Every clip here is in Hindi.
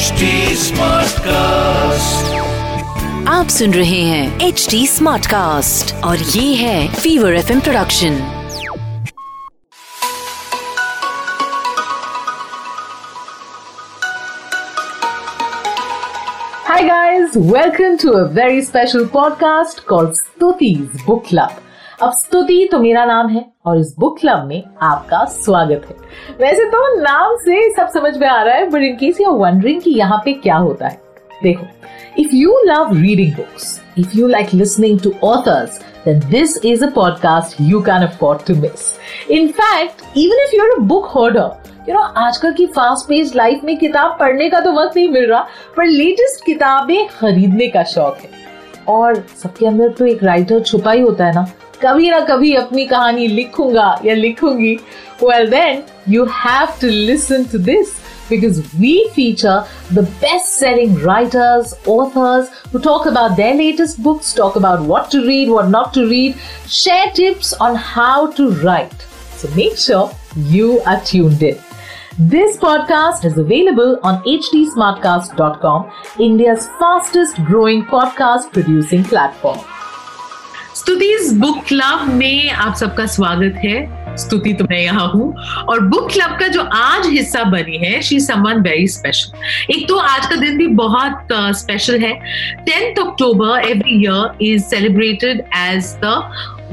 HD Smartcast. आप सुन रहे हैं एच डी स्मार्ट कास्ट और ये है fever F production Hi guys, welcome to a very special podcast called Stuti's Book Club. अब स्तुति तो मेरा नाम है और इस बुक क्लब में आपका स्वागत है। वैसे तो नाम से सब समझ में आ रहा है but in case you wondering कि यहाँ पे क्या होता है देखो if you love reading books if you like listening to authors then this is a podcast you can afford to miss. In fact, even if you're a book hoarder, you know आजकल की फास्ट पेस्ड लाइफ में किताब पढ़ने का तो वक्त नहीं मिल रहा पर लेटेस्ट किताबें खरीदने का शौक है। और सबके अंदर तो एक राइटर छुपा ही होता है ना। कभी ना कभी अपनी कहानी लिखूंगा या लिखूंगी well then you have to listen to this because we feature the best selling writers, authors who talk about their latest books, talk about what to read, what not to read, share tips on how to write. So make sure you are tuned in. This podcast is available on hdsmartcast.com, India's fastest growing podcast producing platform. Stuti's book club में आप सबका स्वागत है। स्तुति तो मैं यहाँ हूँ। और बुक क्लब का जो आज हिस्सा बनी है शी समवन वेरी स्पेशल एक तो आज का दिन भी बहुत स्पेशल है। Tenth October every year is celebrated as the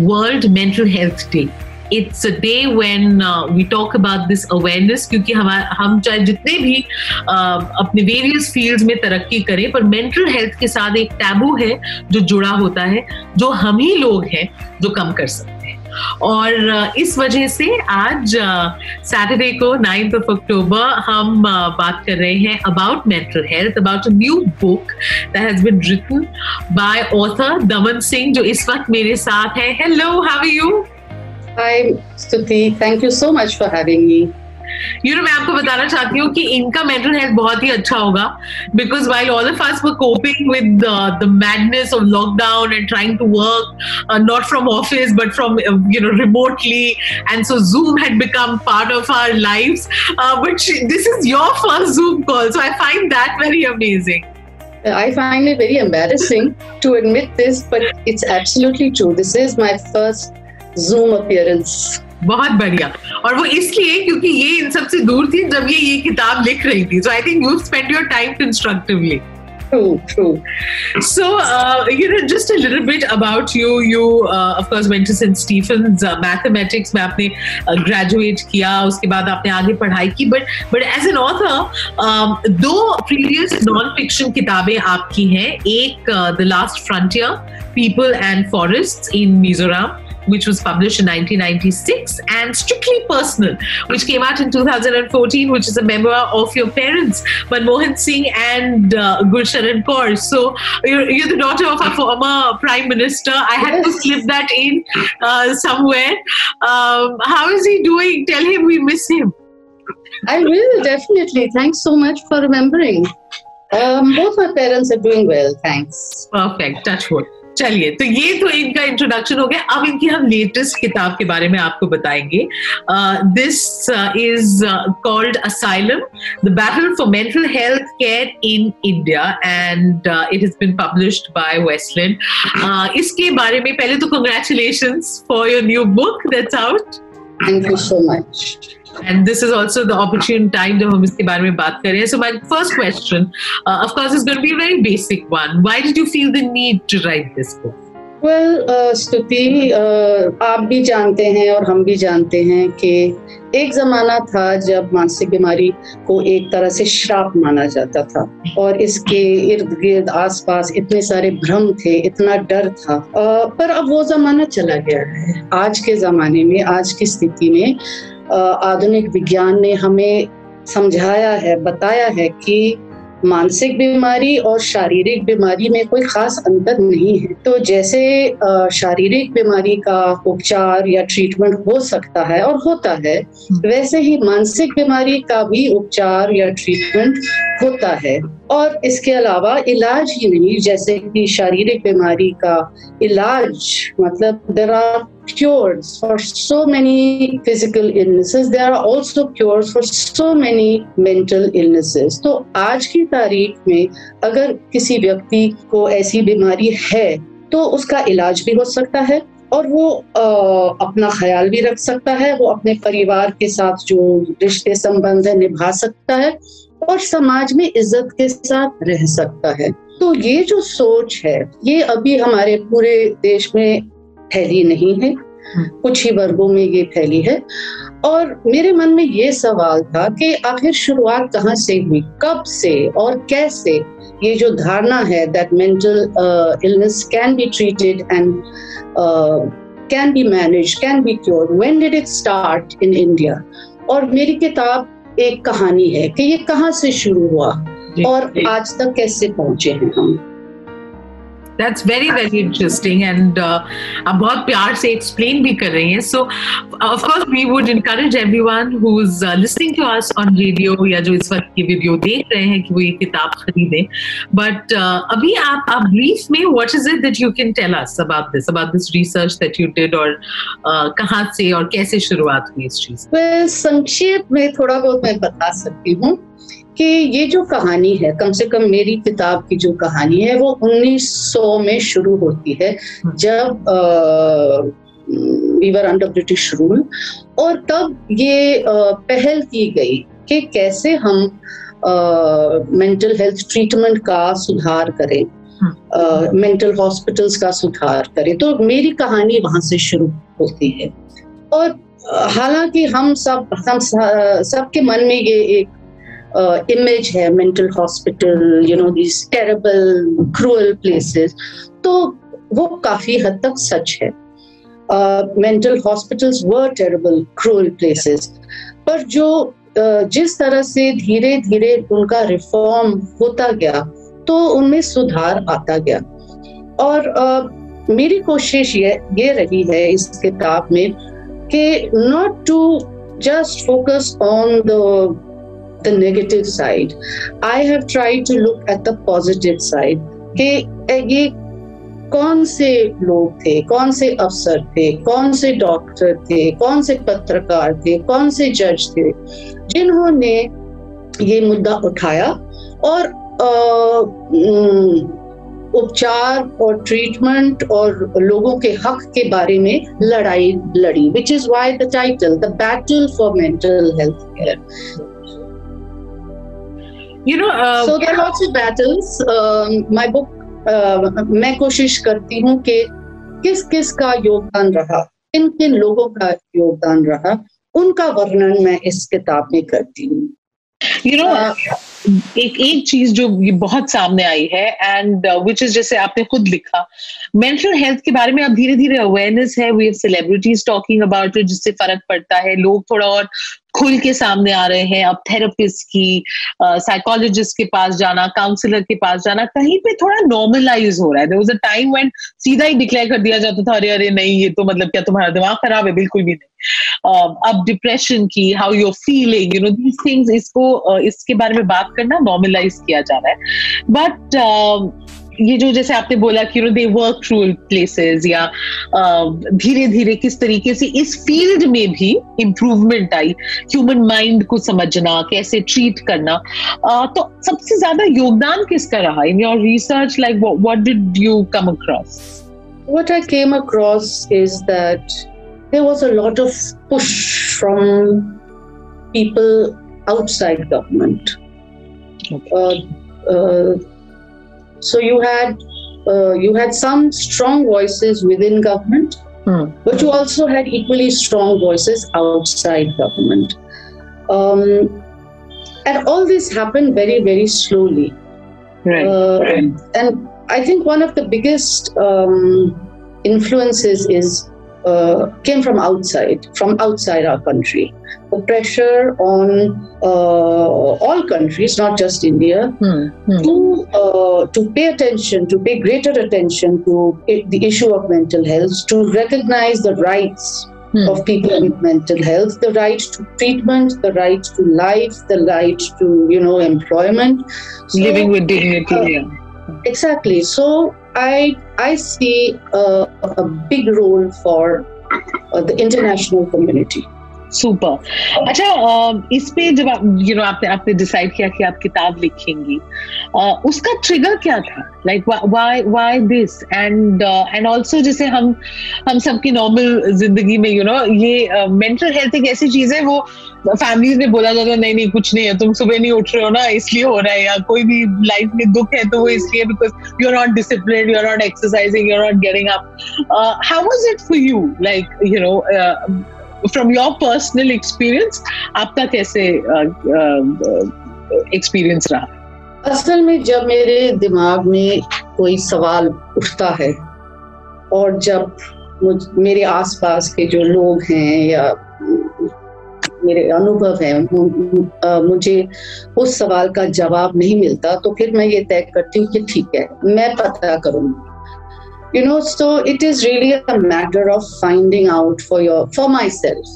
world mental health day it's a day when we talk about this awareness क्योंकि हम हम चाहे जितने भी uh, अपने वेरियस फील्ड्स में तरक्की करें पर मेंटल हेल्थ के साथ एक टैबू है जो जुड़ा होता है जो हम ही लोग हैं जो कम कर सकते हैं। और uh, इस वजह से आज सैटरडे uh, को नाइन्थ ऑफ़ अक्टूबर हम uh, बात कर रहे हैं about mental health about a new book that has been written by author Daman Singh जो इस वक्त मेरे साथ है। Hello how are you Hi, Stuti. Thank you so much for having me. You know मैं आपको बताना चाहती हूँ कि इनका मेंटल हेल्थ बहुत ही अच्छा होगा because while all of us were coping with the madness of lockdown and trying to work not from office but from you know remotely and so Zoom had become part of our lives but this is your first Zoom call so I find that very amazing I find it very embarrassing to admit this, but it's absolutely true. This is my first Zoom appearance. बहुत बढ़िया और वो इसलिए क्योंकि ये इन सबसे दूर थी जब ये ये किताब लिख रही थी so I think you spend your time constructively True, true. So, uh, you know, just a little bit about you. You, uh, of course, went to St. Stephen's uh, Mathematics में आपने uh, graduate किया उसके बाद आपने आगे पढ़ाई की but but as an author um, दो previous non-fiction किताबें आपकी हैं एक uh, The Last Frontier People and Forests in Mizoram which was published in 1996, and Strictly Personal, which came out in 2014, which is a memoir of your parents, Manmohan Singh and uh, Gulsharan Kaur. So you're, you're, the daughter of a former prime minister. I had to slip that in uh, somewhere. Um, how is he doing? Tell him we miss him. I will definitely. Thanks so much for remembering. Um, both my parents are doing well, thanks. Perfect. Touch wood. चलिए तो ये तो इनका इंट्रोडक्शन हो गया। अब इनकी हम लेटेस्ट किताब के बारे में आपको बताएँगे। This is called Asylum the battle for mental health care in India and it is been published by Westland इसके बारे में पहले तो congratulation for your new book that's out thank you so much and this is also the opportune time to hum iske bare mein baat kare so my first question uh, of course is going to be a very basic one why did you feel the need to write this book well, स्तुति uh, uh, आप भी जानते हैं और हम भी जानते हैं कि एक जमाना था जब मानसिक बीमारी को एक तरह से श्राप माना जाता था और इसके इर्द गिर्द आसपास इतने सारे भ्रम थे इतना डर था uh, पर अब वो जमाना चला गया है आज के जमाने में आज की स्थिति में आधुनिक विज्ञान ने हमें समझाया है बताया है कि मानसिक बीमारी और शारीरिक बीमारी में कोई खास अंतर नहीं है। तो जैसे शारीरिक बीमारी का उपचार या ट्रीटमेंट हो सकता है और होता है वैसे ही मानसिक बीमारी का भी उपचार या ट्रीटमेंट होता है। और इसके अलावा इलाज ही नहीं जैसे कि शारीरिक बीमारी का इलाज मतलब there are cures for so many physical illnesses. There are also cures for so many mental illnesses. तो आज की तारीख में अगर किसी व्यक्ति को ऐसी बीमारी है तो उसका इलाज भी हो सकता है और वो आ, अपना ख्याल भी रख सकता है। वो अपने परिवार के साथ जो रिश्ते संबंध है निभा सकता है। और समाज में इज़्ज़त के साथ रह सकता है। तो ये जो सोच है ये अभी हमारे पूरे देश में फैली नहीं है। कुछ ही वर्गों में ये फैली है। और मेरे मन में ये सवाल था कि आखिर शुरुआत कहाँ से हुई? कब से और कैसे? ये जो धारणा है that mental illness can be treated and can be manage can be cure when did it start in India और मेरी किताब एक कहानी है कि ये कहाँ से शुरू हुआ और आज तक कैसे पहुँचे हैं हम? That's very very interesting and आप बहुत प्यार से एक्सप्लेन भी कर रही हैं। So of course we would encourage everyone who is listening to us on radio या जो इस वक्त की वीडियो देख रहे हैं कि वो ये किताब खरीदें। बट uh, अभी आप आप ब्रीफ में what is it that you can tell us about this about this research that you did और uh, कहाँ से और कैसे शुरुआत हुई इस चीज़ संक्षेप में थोड़ा बहुत मैं बता सकती हूँ। कि ये जो कहानी है कम से कम मेरी किताब की जो कहानी है वो 1900 में शुरू होती है जब वीवर अंडर ब्रिटिश रूल और तब ये आ, पहल की गई कि कैसे हम मेंटल हेल्थ ट्रीटमेंट का सुधार करें मेंटल हॉस्पिटल्स का सुधार करें। तो मेरी कहानी वहाँ से शुरू होती है। और हालाँकि हम सब हम सबके मन में ये एक इमेज है mental hospital you know this terrible cruel places तो वो काफ़ी हद तक सच है। Mental hospitals were terrible cruel places पर जो uh, जिस तरह से धीरे धीरे उनका रिफॉर्म होता गया तो उनमें सुधार आता गया। और uh, मेरी कोशिश ये ये रही है इस किताब में कि not to just focus on the the negative side. I have tried to look at the positive side. कि ये कौन से लोग थे? कौन से अफसर थे? कौन से डॉक्टर थे? कौन से पत्रकार थे? कौन से जज थे? जिन्होंने ये मुद्दा उठाया और उपचार और ट्रीटमेंट और लोगों के हक के बारे में लड़ाई लड़ी which is why the title the battle for mental health care you know uh, so there are lots of battles. Um, my book uh, मैं कोशिश करती हूँ कि किस किस का योगदान रहा किन किन लोगों का योगदान रहा उनका वर्णन मैं इस किताब में करती हूँ। यू नो एक एक चीज़ जो ये बहुत सामने आई है एंड विच इज़ जैसे आपने खुद लिखा मेंटल हेल्थ के बारे में अब धीरे धीरे अवेयरनेस है we celebrities talking about it जिससे फ़र्क पड़ता है लोग थोड़ा और खुल के सामने आ रहे हैं अब थेरेपिस्ट की साइकोलॉजिस्ट uh, के पास जाना काउंसलर के पास जाना कहीं पे थोड़ा नॉर्मलाइज हो रहा है। देयर टाइम व्हेन सीधा ही डिक्लेयर कर दिया जाता था अरे अरे नहीं ये तो मतलब क्या तुम्हारा दिमाग खराब है? बिल्कुल भी नहीं। अब डिप्रेशन की how you're feeling you know these things इसको इसके बारे में बात करना नॉर्मलाइज किया जा रहा है। बट ये जो जैसे आपने बोला कि दे वर्क थ्रू प्लेसेस या धीरे धीरे किस तरीके से इस फ़ील्ड में भी इम्प्रूवमेंट आई ह्यूमन माइंड को समझना, कैसे ट्रीट करना तो सबसे ज़्यादा योगदान किसका रहा? In your research like what did you come across What I came across is that there was a lot of push from people outside government. Okay. Uh, uh, So you had uh, you had some strong voices within government, hmm. but you also had equally strong voices outside government. Um, and all this happened very very slowly. Right. Uh, right. And I think one of the biggest um, influences is uh, came from outside, from outside our country. The pressure on uh, all countries, not just India, hmm. Hmm. to uh, to pay attention, to pay greater attention to it, the issue of mental health, to recognize the rights hmm. of people with mental health the right to treatment the right to life the right to you know employment so, living with dignity uh, yeah. exactly so i i see a, a big role for uh, the international community super अच्छा इस पे जब आप यू नो आपने आपने डिसाइड किया कि आप किताब लिखेंगी उसका ट्रिगर क्या था? Like why why this and and also जैसे हम हम सबकी नॉर्मल ज़िंदगी में यू नो ये मेंटल हेल्थ एक ऐसी चीज़ है, वो फैमिलीज़ में बोला जाता है नहीं नहीं, कुछ नहीं है, तुम सुबह नहीं उठ रहे हो ना, इसलिए हो रहा है, या कोई भी लाइफ में दुख है तो वो इसलिए because you are not discipline you are not exercising you are not getting up how was it for you like you know from your personal experience आपका कैसे एक्सपीरियंस uh, uh, रहा? असल में जब मेरे दिमाग में कोई सवाल उठता है और जब मुझ, मेरे आसपास के जो लोग हैं या मेरे अनुभव है मुझे उस सवाल का जवाब नहीं मिलता तो फिर मैं ये तय करती हूँ कि ठीक है मैं पता करूँगी। You know so it is really a matter of finding out for your for myself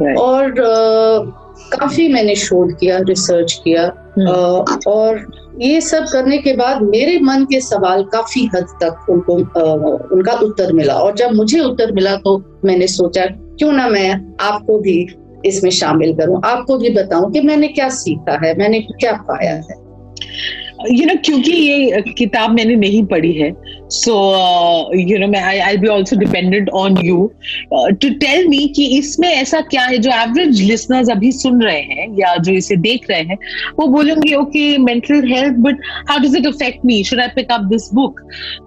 right. और uh, काफ़ी मैंने शोध किया रिसर्च किया hmm. uh, और ये सब करने के बाद मेरे मन के सवाल काफ़ी हद तक उनको uh, उनका उत्तर मिला और जब मुझे उत्तर मिला तो मैंने सोचा क्यों ना मैं आपको भी इसमें शामिल करूँ आपको भी बताऊँ कि मैंने क्या सीखा है मैंने क्या पाया है यू you नो know, क्योंकि ये किताब मैंने नहीं पढ़ी है सो यू नो मैं I I be also dependent on you to tell me कि इसमें ऐसा क्या है जो एवरेज लिसनर्स अभी सुन रहे हैं या जो इसे देख रहे हैं वो बोलेंगे okay mental health but how does it affect me should I pick up this book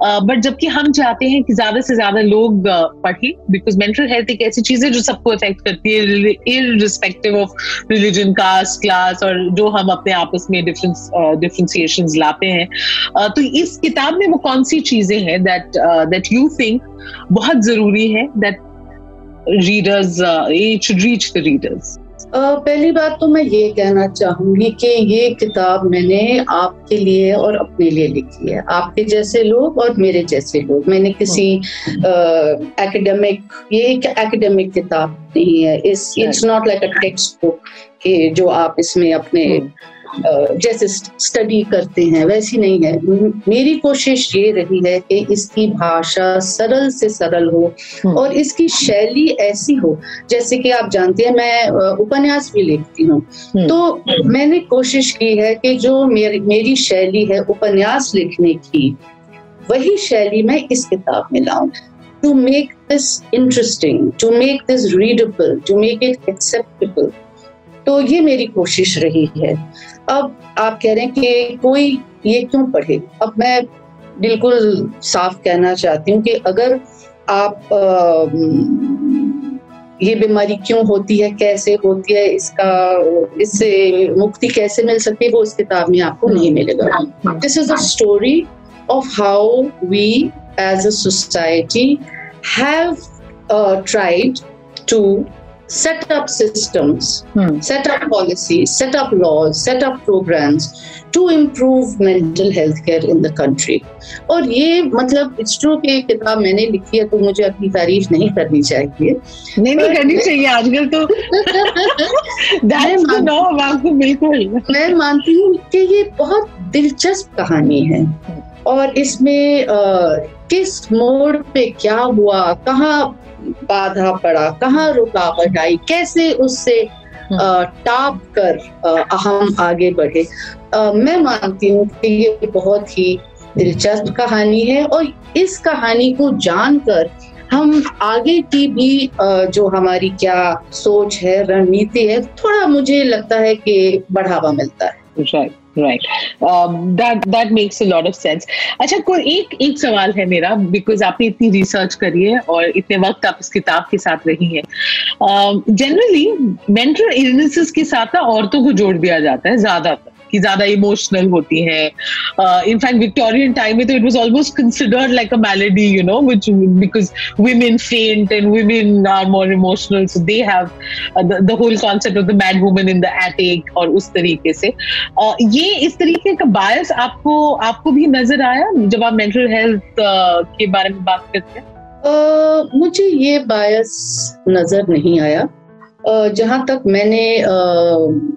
but जबकि हम चाहते हैं कि ज़्यादा से ज़्यादा लोग uh, पढ़ें बिकॉज़ मेंटल हेल्थ एक ऐसी चीज़ है जो सबको अफेक्ट करती है irrespective of religion caste class और जो हम अपने आपस में डिफरेंस डिफ्रेंसिएशन uh, लाते हैं. Uh, तो इस किताब में वो कौन सी चीज़ें हैं दैट दैट यू थिंक बहुत ज़रूरी है that readers should reach the readers पहली बात तो मैं ये कहना चाहूँगी कि ये किताब मैंने आपके लिए और अपने लिए लिखी है। आपके जैसे लोग और मेरे जैसे लोग। मैंने किसी एकेडमिक ये एक एकेडमिक किताब नहीं है। इस it's not like a text book कि जो आप इसमें अपने hmm. जैसे स्टडी करते हैं वैसी नहीं है। मेरी कोशिश ये रही है कि इसकी भाषा सरल से सरल हो हम्म। और इसकी शैली ऐसी हो जैसे कि आप जानते हैं मैं उपन्यास भी लिखती हूँ। हम्म। तो मैंने कोशिश की है कि जो मेरी मेरी शैली है उपन्यास लिखने की वही शैली मैं इस किताब में लाऊं। To make this interesting to make this readable to make it acceptable तो ये मेरी कोशिश रही है। अब आप कह रहे हैं कि कोई ये क्यों पढ़े? अब मैं बिल्कुल साफ़ कहना चाहती हूँ कि अगर आप आ, ये बीमारी क्यों होती है कैसे होती है इसका इससे मुक्ति कैसे मिल सकती है वो इस किताब में आपको नहीं मिलेगा। This is a story of how we as a society have tried to set up systems, hmm. set up policies, set up laws, set up programs to improve mental health care in the country. और ये मतलब इट्स ट्रू कि किताब मैंने लिखी है तो मुझे अपनी तारीफ़ नहीं करनी चाहिए। नहीं नहीं करनी चाहिए। आजकल तो आपको बिल्कुल। मैं मानती हूँ कि ये बहुत दिलचस्प कहानी है। और इसमें किस मोड़ पे क्या हुआ कहाँ बाधा पड़ा कहाँ रुकावट आई कैसे उससे हम्म। टाप कर हम आगे बढ़े। मैं मानती हूँ कि ये बहुत ही दिलचस्प कहानी है और इस कहानी को जानकर हम आगे की भी जो हमारी क्या सोच है रणनीति है थोड़ा मुझे लगता है कि बढ़ावा मिलता है। Right that that makes a lot of sense अच्छा कोई एक एक सवाल है मेरा बिकॉज़ आपने इतनी रिसर्च करी है और इतने वक्त आप इस किताब के साथ रही हैं। जनरली मेंटल इलनेसेस के साथ ना औरतों को जोड़ दिया जाता है, ज़्यादातर। कि ज़्यादा इमोशनल होती हैं। इनफैक्ट विक्टोरियन टाइम में तो it was almost considered like a malady you know which because and women are more emotional. So they have uh, the, the whole concept of the mad woman in the attic और उस तरीके से। Uh, ये इस तरीके का बायस आपको आपको भी नज़र आया जब आप मेंटल हेल्थ uh, के बारे में बात करते हैं? Uh, मुझे ये बायस नज़र नहीं आया। जहाँ तक मैंने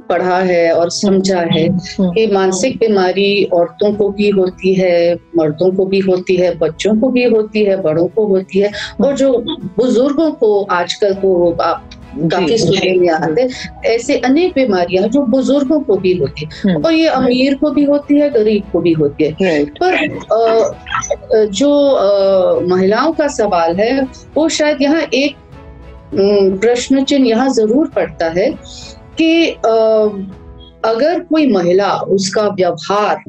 पढ़ा है और समझा है हम्म। कि मानसिक बीमारी औरतों को भी होती है मर्दों को भी होती है बच्चों को भी होती है बड़ों को होती है और जो बुज़ुर्गों को आजकल तो आप काफ़ी सुनने में आते ऐसे अनेक बीमारियाँ जो बुज़ुर्गों को भी होती है हम्म। और ये अमीर को भी होती है गरीब को भी होती है पर जो महिलाओं का सवाल है वो शायद यहाँ एक प्रश्न चिन्ह यहाँ ज़रूर पड़ता है कि अगर कोई महिला उसका व्यवहार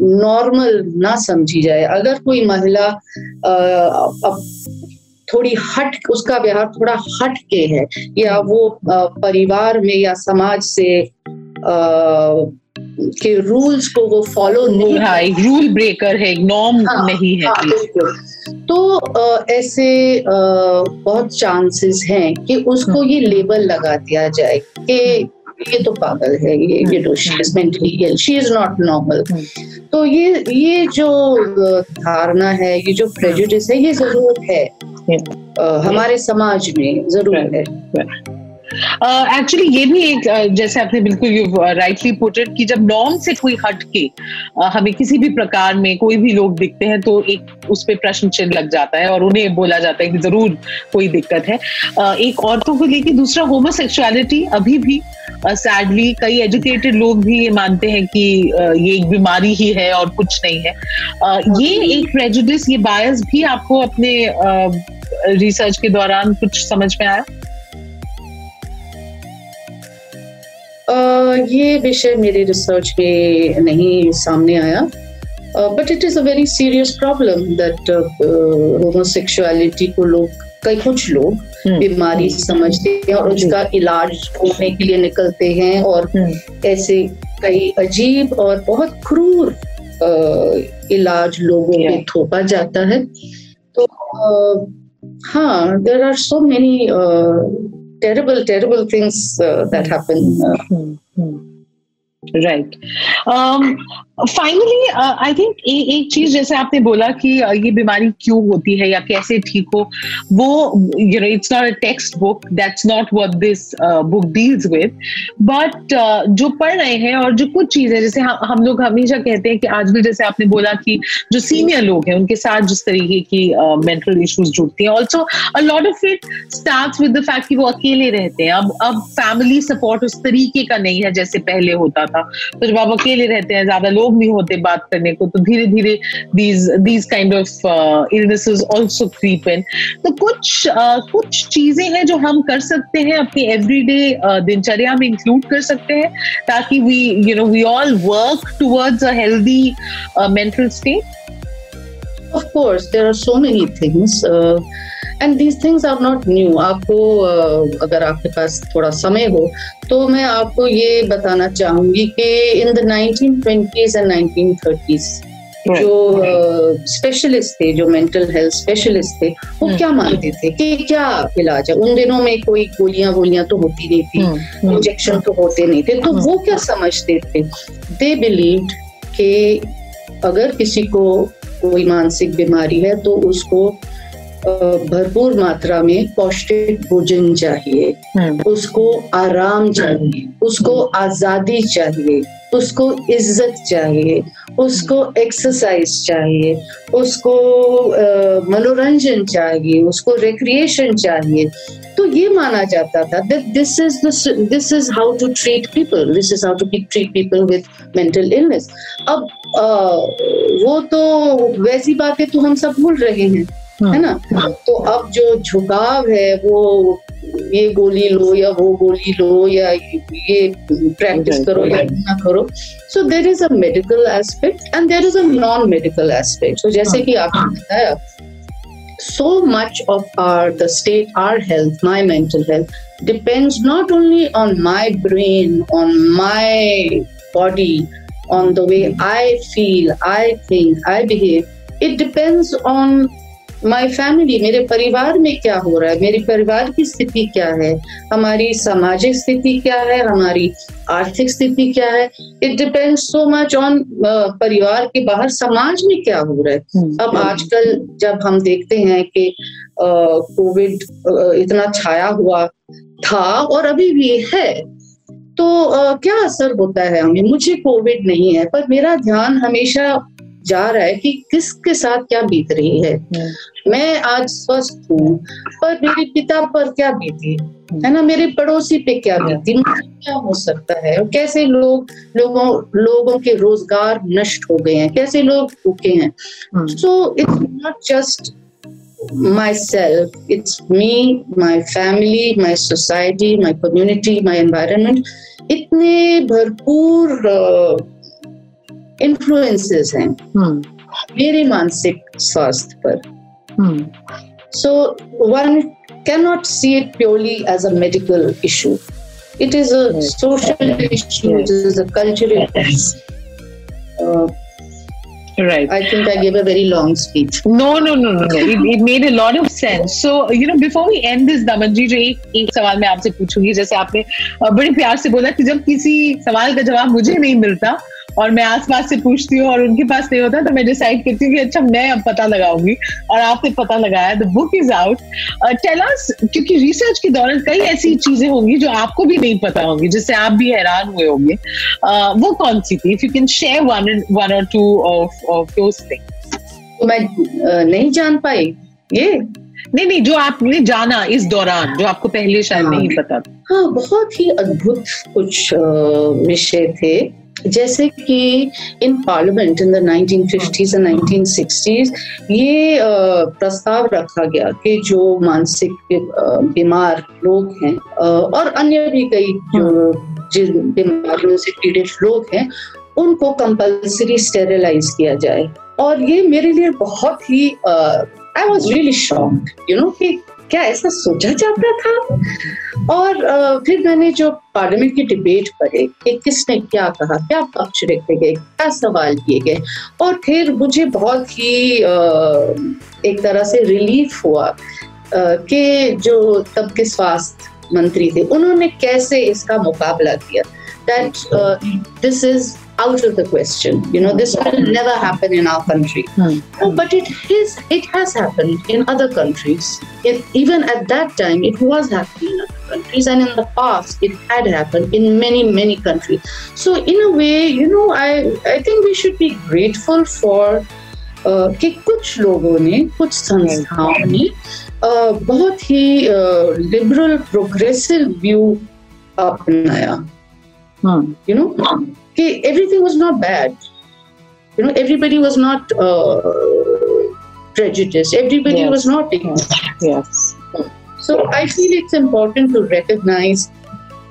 नॉर्मल ना समझी जाए, अगर कोई महिला अब थोड़ी हट, उसका व्यवहार थोड़ा हट के है, या वो परिवार में या समाज से के रूल्स को वो फॉलो नहीं हाँ एक रूल ब्रेकर है नॉर्म हाँ, नहीं है हाँ, तो आ, ऐसे आ, बहुत चांसेस हैं कि उसको ये लेबल लगा दिया जाए कि ये तो पागल है ये ये तो she is mentally ill she is not normal तो ये ये जो धारणा है ये जो प्रेजुडिस है ये ज़रूर है। हमारे समाज में ज़रूर है। एक्चुअली uh, ये भी एक uh, जैसे आपने बिल्कुल यू राइटली पुटेड कि जब नॉर्म से कोई हट के uh, हमें किसी भी प्रकार में कोई भी लोग दिखते हैं तो एक उस पर प्रश्न चिन्ह लग जाता है और उन्हें बोला जाता है कि ज़रूर कोई दिक्कत है। Uh, एक औरतों को लेके दूसरा होमोसेक्सुअलिटी अभी भी सैडली uh, कई एजुकेटेड लोग भी ये मानते हैं कि uh, ये एक बीमारी ही है और कुछ नहीं है। Uh, ये एक प्रेजुडिस ये बायस भी आपको अपने रिसर्च uh, के दौरान कुछ समझ में आया? ये विषय मेरे रिसर्च में नहीं सामने आया but it is a very serious problem that homosexuality को लोग कई कुछ लोग हम्म। बीमारी समझते हैं और उसका इलाज होने के लिए निकलते हैं और हम्म। ऐसे कई अजीब और बहुत क्रूर इलाज लोगों में थोपा जाता है तो हाँ there are so many terrible, terrible things uh, that happen. Mm-hmm. Um, finally I think एक चीज़ जैसे आपने बोला कि uh, ये बीमारी क्यों होती है या कैसे ठीक हो वो you know it's not a text book that's not what this book deals with but जो पढ़ रहे हैं और जो कुछ चीज़ें जैसे हम, हम लोग हमेशा कहते हैं कि आज भी जैसे आपने बोला कि जो सीनियर लोग हैं उनके साथ जिस तरीके की मेंटल uh, इश्यूज़ जुड़ती हैं also a lot of it start with the fact कि वो अकेले रहते हैं। अब अब फैमिली सपोर्ट उस तरीके का नहीं है जैसे पहले होता था। तो जब आप अकेले रहते हैं ज़्यादा लोग नहीं होते बात करने को तो धीरे धीरे these these kind of illnesses also creep in तो कुछ uh, कुछ चीज़ें हैं जो हम कर सकते हैं अपनी एवरीडे uh, दिनचर्या में इंक्लूड कर सकते हैं ताकि we you know we all work towards a healthy mental state Of course, there are so many things. Uh, and these things are not new आपको अगर आपके पास थोड़ा समय हो तो मैं आपको ये बताना चाहूँगी कि in the nineteen twenties and nineteen thirties जो स्पेशलिस्ट uh, थे जो मेंटल हेल्थ स्पेशलिस्ट थे वो hmm. क्या मानते थे कि क्या इलाज है उन दिनों में कोई गोलियाँ वोलियाँ तो होती नहीं थी इंजेक्शन hmm. तो होते नहीं थे तो hmm. वो क्या समझते थे दे बिलीव कि अगर किसी को कोई मानसिक बीमारी है तो उसको भरपूर मात्रा में पौष्टिक भोजन चाहिए। हम्म। उसको आराम चाहिए उसको आज़ादी चाहिए उसको इज़्ज़त चाहिए उसको एक्सरसाइज चाहिए उसको मनोरंजन चाहिए उसको रिक्रिएशन चाहिए। तो ये माना जाता था this is this is how to treat people this is how to treat people with mental illness अब आ, वो तो वैसी बातें तो हम सब भूल रहे हैं। है ना तो अब जो झुकाव है वो ये गोली लो या वो गोली लो या ये प्रैक्टिस करो या ना करो so there is a medical aspect and there is a non medical aspect तो जैसे कि आपने बताया so much of our the state our health my mental health depends not only on my brain on my body on the way i feel i think i behave it depends on my family मेरे परिवार में क्या हो रहा है? मेरे परिवार की स्थिति क्या है? हमारी सामाजिक स्थिति क्या है? हमारी आर्थिक स्थिति क्या है? It depends so much on परिवार के बाहर समाज में क्या हो रहा है। हम्म। अब आजकल जब हम देखते हैं कि कोविड इतना छाया हुआ था और अभी भी है तो uh, क्या असर होता है हमें? मुझे कोविड नहीं है पर मेरा ध्यान हमेशा जा रहा है कि किसके साथ क्या बीत रही है। मैं आज स्वस्थ हूँ पर मेरे पिता पर क्या बीती? है ना मेरे पड़ोसी पे क्या बीती? मुझे क्या हो सकता है? और कैसे लोग लोगों लोगों के रोज़गार नष्ट हो गए हैं? कैसे लोग भूखे हैं? So it's not just myself it's me my family my society my community my environment. इतने भरपूर इन्फ्लुएंसेस हैं मेरे मानसिक स्वास्थ्य पर so one cannot see it purely as a medical issue. It is a right. social issue, yes. it is a cultural issue. Uh, right. I think I gave a very long speech. No, no, no, no, no. It, it made a lot of sense. So, you know, before we end this, Daman ji, जो एक एक सवाल मैं आपसे पूछूँगी जैसे आपने बड़े प्यार से बोला कि जब किसी सवाल का जवाब मुझे नहीं मिलता और मैं आसपास से पूछती हूँ और उनके पास नहीं होता तो मैं डिसाइड करती हूँ कि अच्छा मैं अब पता लगाऊँगी और आपने पता लगाया the book is out tell us क्योंकि रिसर्च के दौरान कई ऐसी चीज़ें होंगी जो आपको भी नहीं पता होंगी जिससे आप भी हैरान हुए होंगे। Uh, वो कौन सी थी? If you can share one one और two of of those things मैं uh, नहीं जान पाई। ये? नहीं नहीं जो आपने जाना इस दौरान जो आपको पहले शायद हाँ, नहीं पता था। हाँ बहुत ही अद्भुत कुछ विषय थे। जैसे कि in parliament in the 1950s and 1960s ये प्रस्ताव रखा गया कि जो मानसिक बीमार लोग हैं और अन्य भी कई जो जिन बीमारियों से पीड़ित लोग हैं उनको कंपल्सरी स्टेरिलाइज किया जाए। और ये मेरे लिए बहुत ही I was really shocked you know कि क्या ऐसा सोचा जाता था? और फिर मैंने जो पार्लियामेंट की डिबेट पढ़े, कि किसने क्या कहा, क्या पक्ष रखे गए, क्या सवाल किए गए, और फिर मुझे बहुत ही एक तरह से रिलीफ हुआ कि जो तब के स्वास्थ्य मंत्री थे उन्होंने कैसे इसका मुकाबला किया that this is out of the question. You know, this will never happen in our country. Hmm. No, but it is. It has happened in other countries. It, even at that time, it was happening in other countries, and in the past, it had happened in many, many countries. So, in a way, you know, I I think we should be grateful for uh, कि कुछ लोगों ने कुछ संस्थाओं ने uh, बहुत ही लिबरल प्रोग्रेसिव व्यू अपनाया you know okay, everything was not bad. You know, everybody was not uh, prejudiced. Everybody yes. was not ignorant. Yes. So I feel it's important to recognize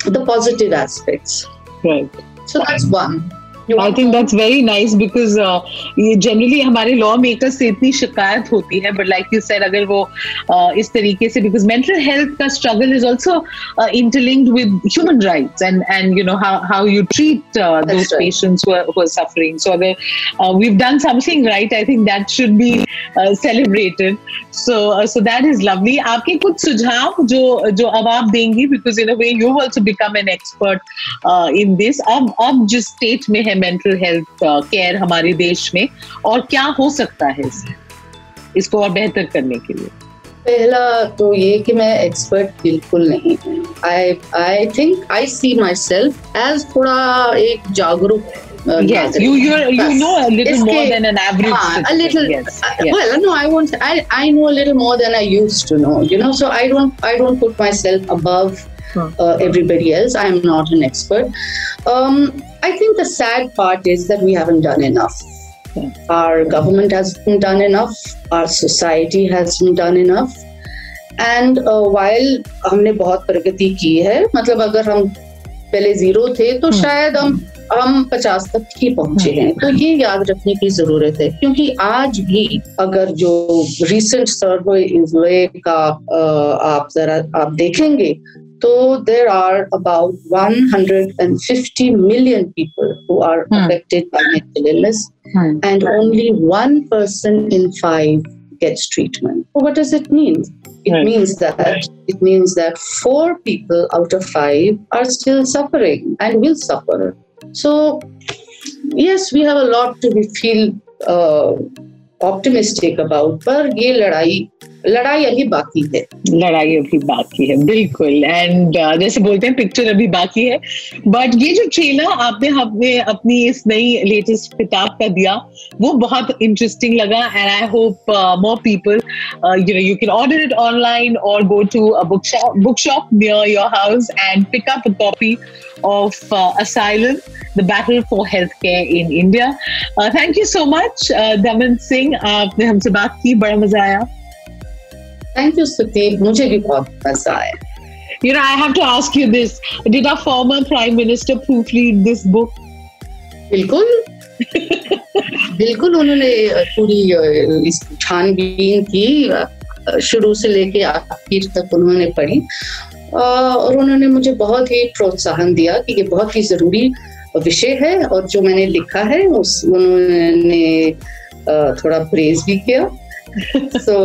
the positive aspects. Right. So that's one. I think that's very nice because ये जनरली हमारे लॉ मेकर्स से इतनी शिकायत होती है बट लाइक यू सेड अगर वो uh, इस तरीके से बिकॉज़ मेंटल हेल्थ का struggle is also interlinked with human rights and and you know how how you treat those patients who are suffering so अगर we have done something right I think that should be celebrated so so that is lovely आपके कुछ सुझाव जो जो अब आप देंगी because in a way you also become an expert in this अब अब जिस स्टेट में है मेंटल हेल्थ केयर हमारे देश में, और क्या हो सकता है इसको और बेहतर करने के लिए। पहला तो ये कि मैं एक्सपर्ट बिल्कुल नहीं हूँ। I I think I see myself as थोड़ा एक जागरूक Uh, yes, you you you know a little more than an average. Uh, a little. Yes. Uh, yes. Well, no, I won't. I I know a little more than I used to know. You know, so I don't I don't put myself above uh, everybody else. I'm not an expert. Um, I think the sad part is that we haven't done enough. Our government hasn't done enough. Our society hasn't done enough. And while uh, हमने बहुत प्रगति की है मतलब अगर हम पहले जीरो थे तो hmm. शायद हम हम पचास तक ही पहुँचे हैं तो ये याद रखने की ज़रूरत है क्योंकि आज भी अगर जो रिसेंट सर्वे इजे का आप जरा आप देखेंगे तो there are about one hundred and fifty million people who are affected by mental illness and only one person in five gets treatment. So what does it mean? It right. means that it means that four people out of five are still suffering and will suffer. So yes, we have a lot to be feel uh, optimistic about. पर ये लड़ाई लड़ाई अभी बाकी है लड़ाई अभी बाकी है बिल्कुल एंड uh, जैसे बोलते हैं पिक्चर अभी बाकी है बट ये जो ट्रेलर आपने आपने अपनी इस नई लेटेस्ट किताब का दिया वो बहुत इंटरेस्टिंग लगा and I hope more people you know you can order it online और go to book shop near your house and pick up a copy of uh, Asylum, the battle for healthcare in India. Uh, thank you so much, uh, Daman Singh. आपने हमसे बात की बड़ा मज़ा आया. थैंक यू स्तुति मुझे भी बहुत मज़ा आया। You know, I have to ask you this. Did our former Prime Minister proofread this book? बिल्कुल। बिल्कुल उन्होंने पूरी इस छानबीन की शुरू से लेके आखिर तक उन्होंने पढ़ी। और उन्होंने मुझे बहुत ही प्रोत्साहन दिया कि ये बहुत ही ज़रूरी विषय है और जो मैंने लिखा है उस उन्होंने थोड़ा प्रेज भी किया। तो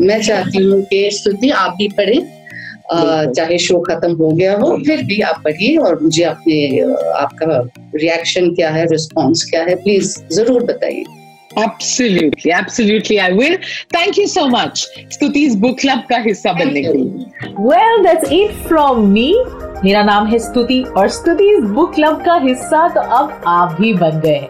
मैं चाहती हूँ कि स्तुति आप भी पढ़ें चाहे शो खत्म हो गया हो फिर भी आप पढ़िए और मुझे अपने आपका रिएक्शन क्या है रिस्पॉन्स क्या है प्लीज़ ज़रूर बताइए Absolutely, absolutely, I will. Thank you so much. Stuti's book club का हिस्सा बनने के लिए. Well, that's it from me. मेरा नाम है स्तुति और स्तुति इस बुक क्लब का हिस्सा तो अब आप भी बन गए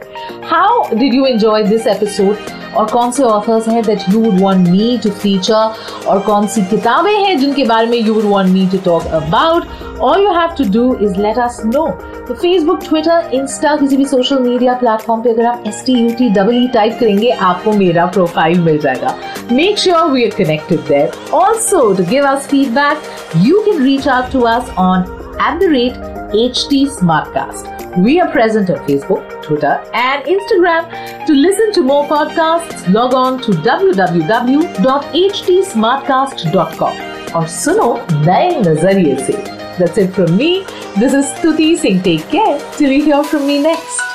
how did you enjoy this episode और कौन से ऑथर्स हैं that you would want me to feature और कौन सी किताबें हैं जिनके बारे में you would want me to talk about all you have to do is let us know तो फेसबुक ट्विटर इंस्टा किसी भी सोशल मीडिया प्लेटफॉर्म पे अगर आप S T U T double E type करेंगे, आपको मेरा प्रोफ़ाइल मिल जाएगा। Make sure we are connected there also to give us feedback you can reach out to us on at the rate HT Smartcast. We are present on Facebook, Twitter, and Instagram. To listen to more podcasts, log on to www.htsmartcast.com और सुनो नए नजरिए से. That's it from me. This is Stuti Singh. Take care till you hear from me next.